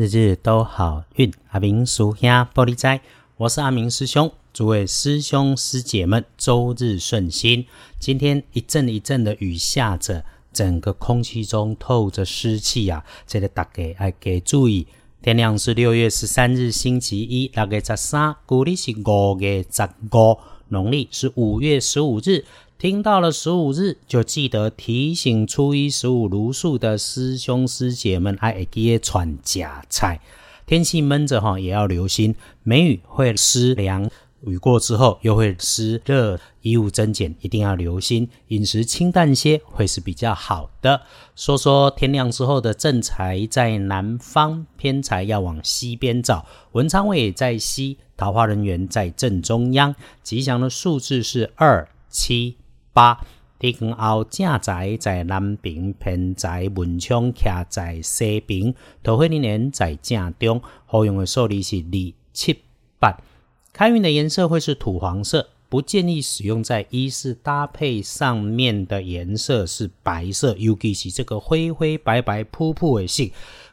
日日都好运。阿明叔兄玻璃斋，我是阿明师兄。诸位师兄师姐们，周日顺心。今天一阵一阵的雨下着，整个空气中透着湿气啊，这个大家要给注意。天亮是六月十三日星期一，六月十三，古历是五月十五，农历是五月十五日。听到了十五日，就记得提醒初一十五如数的师兄师姐们，还会记得传假菜。天气闷着哈，也要留心梅雨会湿凉，雨过之后又会湿热，衣物增减一定要留心。饮食清淡些会是比较好的。说说天亮之后的正财在南方，偏财要往西边找。文昌位在西，桃花人员在正中央。吉祥的数字是二七。八，天光后正在在南边，偏在文昌徛在西边，桃花人缘在正中。好用的数字是二七八。开运的颜色会是土黄色，不建议使用在衣饰搭配上面的颜色是白色，尤其是这个灰灰白白扑扑的性，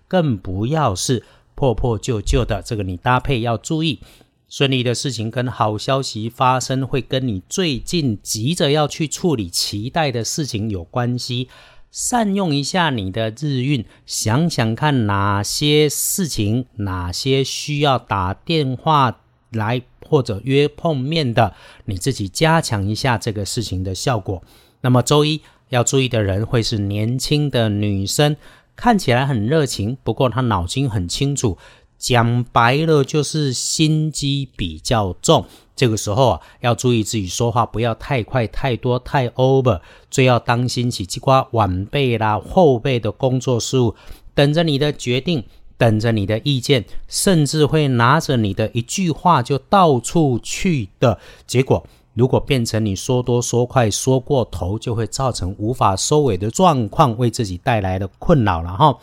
更不要是破破旧旧的，这个你搭配要注意。顺利的事情跟好消息发生，会跟你最近急着要去处理、期待的事情有关系。善用一下你的日运，想想看哪些事情、哪些需要打电话来或者约碰面的，你自己加强一下这个事情的效果。那么周一要注意的人会是年轻的女生，看起来很热情，不过她脑筋很清楚。讲白了就是心机比较重，这个时候啊要注意自己说话不要太快、太多、太 over，最要当心起几瓜晚辈啦、后辈的工作事务，等着你的决定，等着你的意见，甚至会拿着你的一句话就到处去的结果。如果变成你说多说快、说过头，就会造成无法收尾的状况，为自己带来的困扰了哈。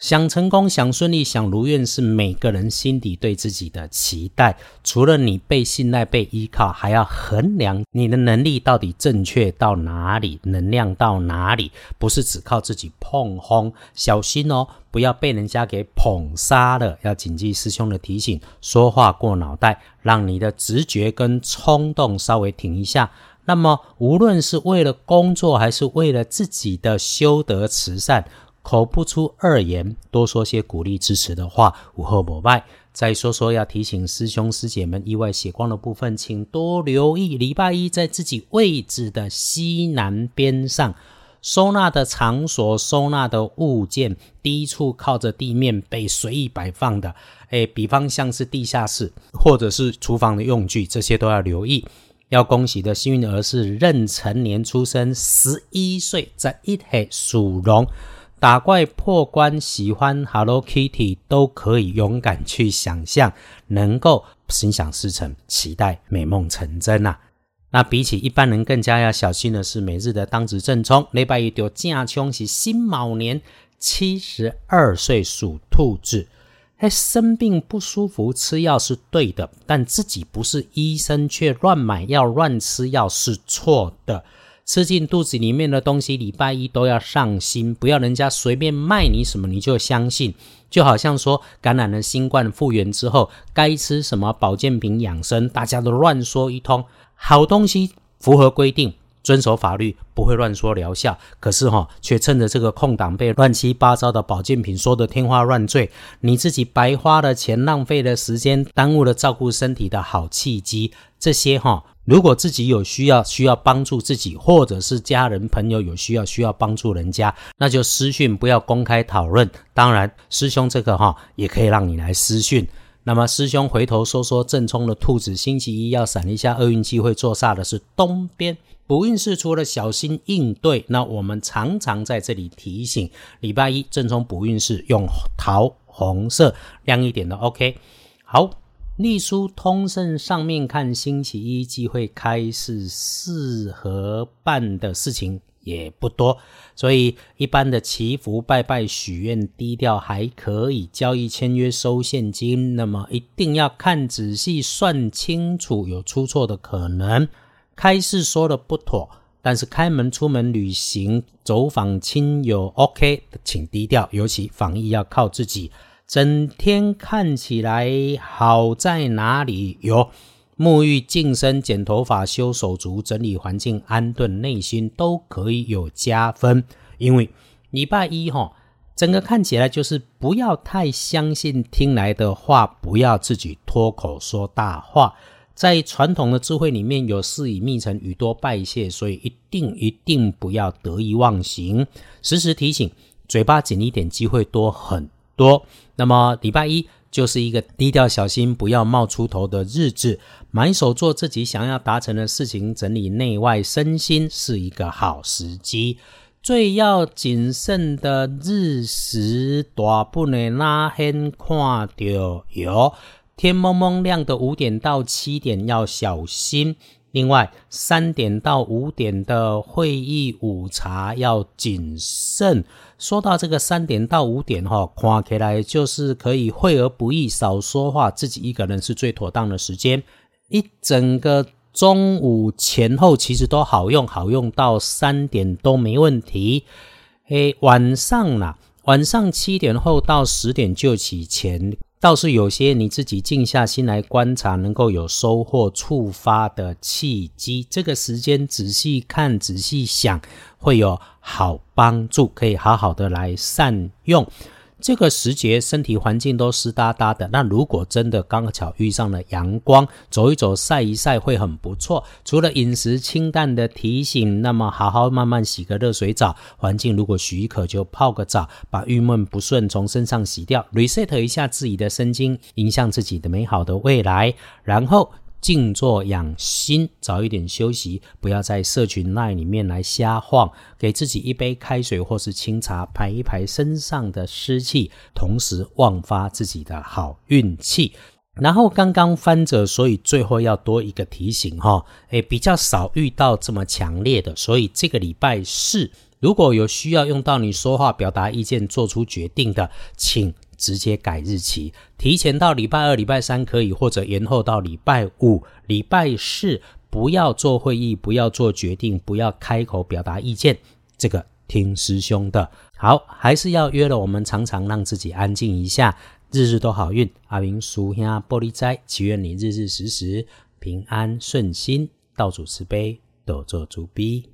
想成功、想顺利、想如愿，是每个人心底对自己的期待。除了你被信赖、被依靠，还要衡量你的能力到底正确到哪里，能量到哪里，不是只靠自己碰轰。小心哦，不要被人家给捧杀了。要谨记师兄的提醒，说话过脑袋，让你的直觉跟冲动稍微停一下。那么，无论是为了工作，还是为了自己的修德慈善。口不出二言，多说些鼓励支持的话，无后膜拜。再说说要提醒师兄师姐们，意外血光的部分，请多留意。礼拜一在自己位置的西南边上，收纳的场所、收纳的物件，低处靠着地面被随意摆放的，诶，比方像是地下室或者是厨房的用具，这些都要留意。要恭喜的幸运儿是壬辰年出生，十一岁，在一黑属龙。打怪破关，喜欢 Hello Kitty 都可以勇敢去想象，能够心想事成，期待美梦成真呐。那比起一般人更加要小心的是，每日的当值正冲，礼拜一丢正冲是辛卯年，七十二岁属兔子，哎，生病不舒服吃药是对的，但自己不是医生却乱买药乱吃药是错的。吃进肚子里面的东西，礼拜一都要上心，不要人家随便卖你什么你就相信。就好像说感染了新冠复原之后，该吃什么保健品养生，大家都乱说一通。好东西符合规定，遵守法律，不会乱说疗效。可是哈，却趁着这个空档被乱七八糟的保健品说的天花乱坠，你自己白花了钱，浪费了时间，耽误了照顾身体的好契机。这些哈。如果自己有需要，需要帮助自己，或者是家人朋友有需要，需要帮助人家，那就私讯，不要公开讨论。当然，师兄这个哈也可以让你来私讯。那么，师兄回头说说正冲的兔子，星期一要闪一下厄运机会坐煞的是东边。不运势除了小心应对，那我们常常在这里提醒：礼拜一正冲补运势用桃红色亮一点的。OK，好。隶书通胜上面看，星期一机会开市适合办的事情也不多，所以一般的祈福、拜拜、许愿，低调还可以；交易、签约、收现金，那么一定要看仔细、算清楚，有出错的可能。开市说的不妥，但是开门、出门、旅行、走访亲友，OK，请低调，尤其防疫要靠自己。整天看起来好在哪里？有沐浴、净身、剪头发、修手足、整理环境、安顿内心，都可以有加分。因为礼拜一哈，整个看起来就是不要太相信听来的话，不要自己脱口说大话。在传统的智慧里面有“事以密成，语多败谢”，所以一定一定不要得意忘形，时时提醒，嘴巴紧一点，机会多很多。那么礼拜一就是一个低调、小心、不要冒出头的日子，埋手做自己想要达成的事情，整理内外身心是一个好时机。最要谨慎的日时，大不能拉黑看到有天蒙蒙亮的五点到七点要小心。另外，三点到五点的会议午茶要谨慎。说到这个三点到五点哈，看起来就是可以会而不议，少说话，自己一个人是最妥当的时间。一整个中午前后其实都好用，好用到三点都没问题。诶，晚上啦，晚上七点后到十点就起前。倒是有些你自己静下心来观察，能够有收获、触发的契机。这个时间仔细看、仔细想，会有好帮助，可以好好的来善用。这个时节身体环境都湿哒哒的，那如果真的刚巧遇上了阳光，走一走、晒一晒会很不错。除了饮食清淡的提醒，那么好好慢慢洗个热水澡，环境如果许可就泡个澡，把郁闷不顺从身上洗掉，reset 一下自己的身心，迎向自己的美好的未来，然后。静坐养心，早一点休息，不要在社群那里面来瞎晃。给自己一杯开水或是清茶，排一排身上的湿气，同时旺发自己的好运气。然后刚刚翻着，所以最后要多一个提醒哈，诶，比较少遇到这么强烈的，所以这个礼拜四如果有需要用到你说话、表达意见、做出决定的，请。直接改日期，提前到礼拜二、礼拜三可以，或者延后到礼拜五、礼拜四，不要做会议，不要做决定，不要开口表达意见。这个听师兄的，好，还是要约了。我们常常让自己安静一下，日日都好运。阿明叔兄玻璃斋，祈愿你日日时时平安顺心，道主慈悲，多做主逼。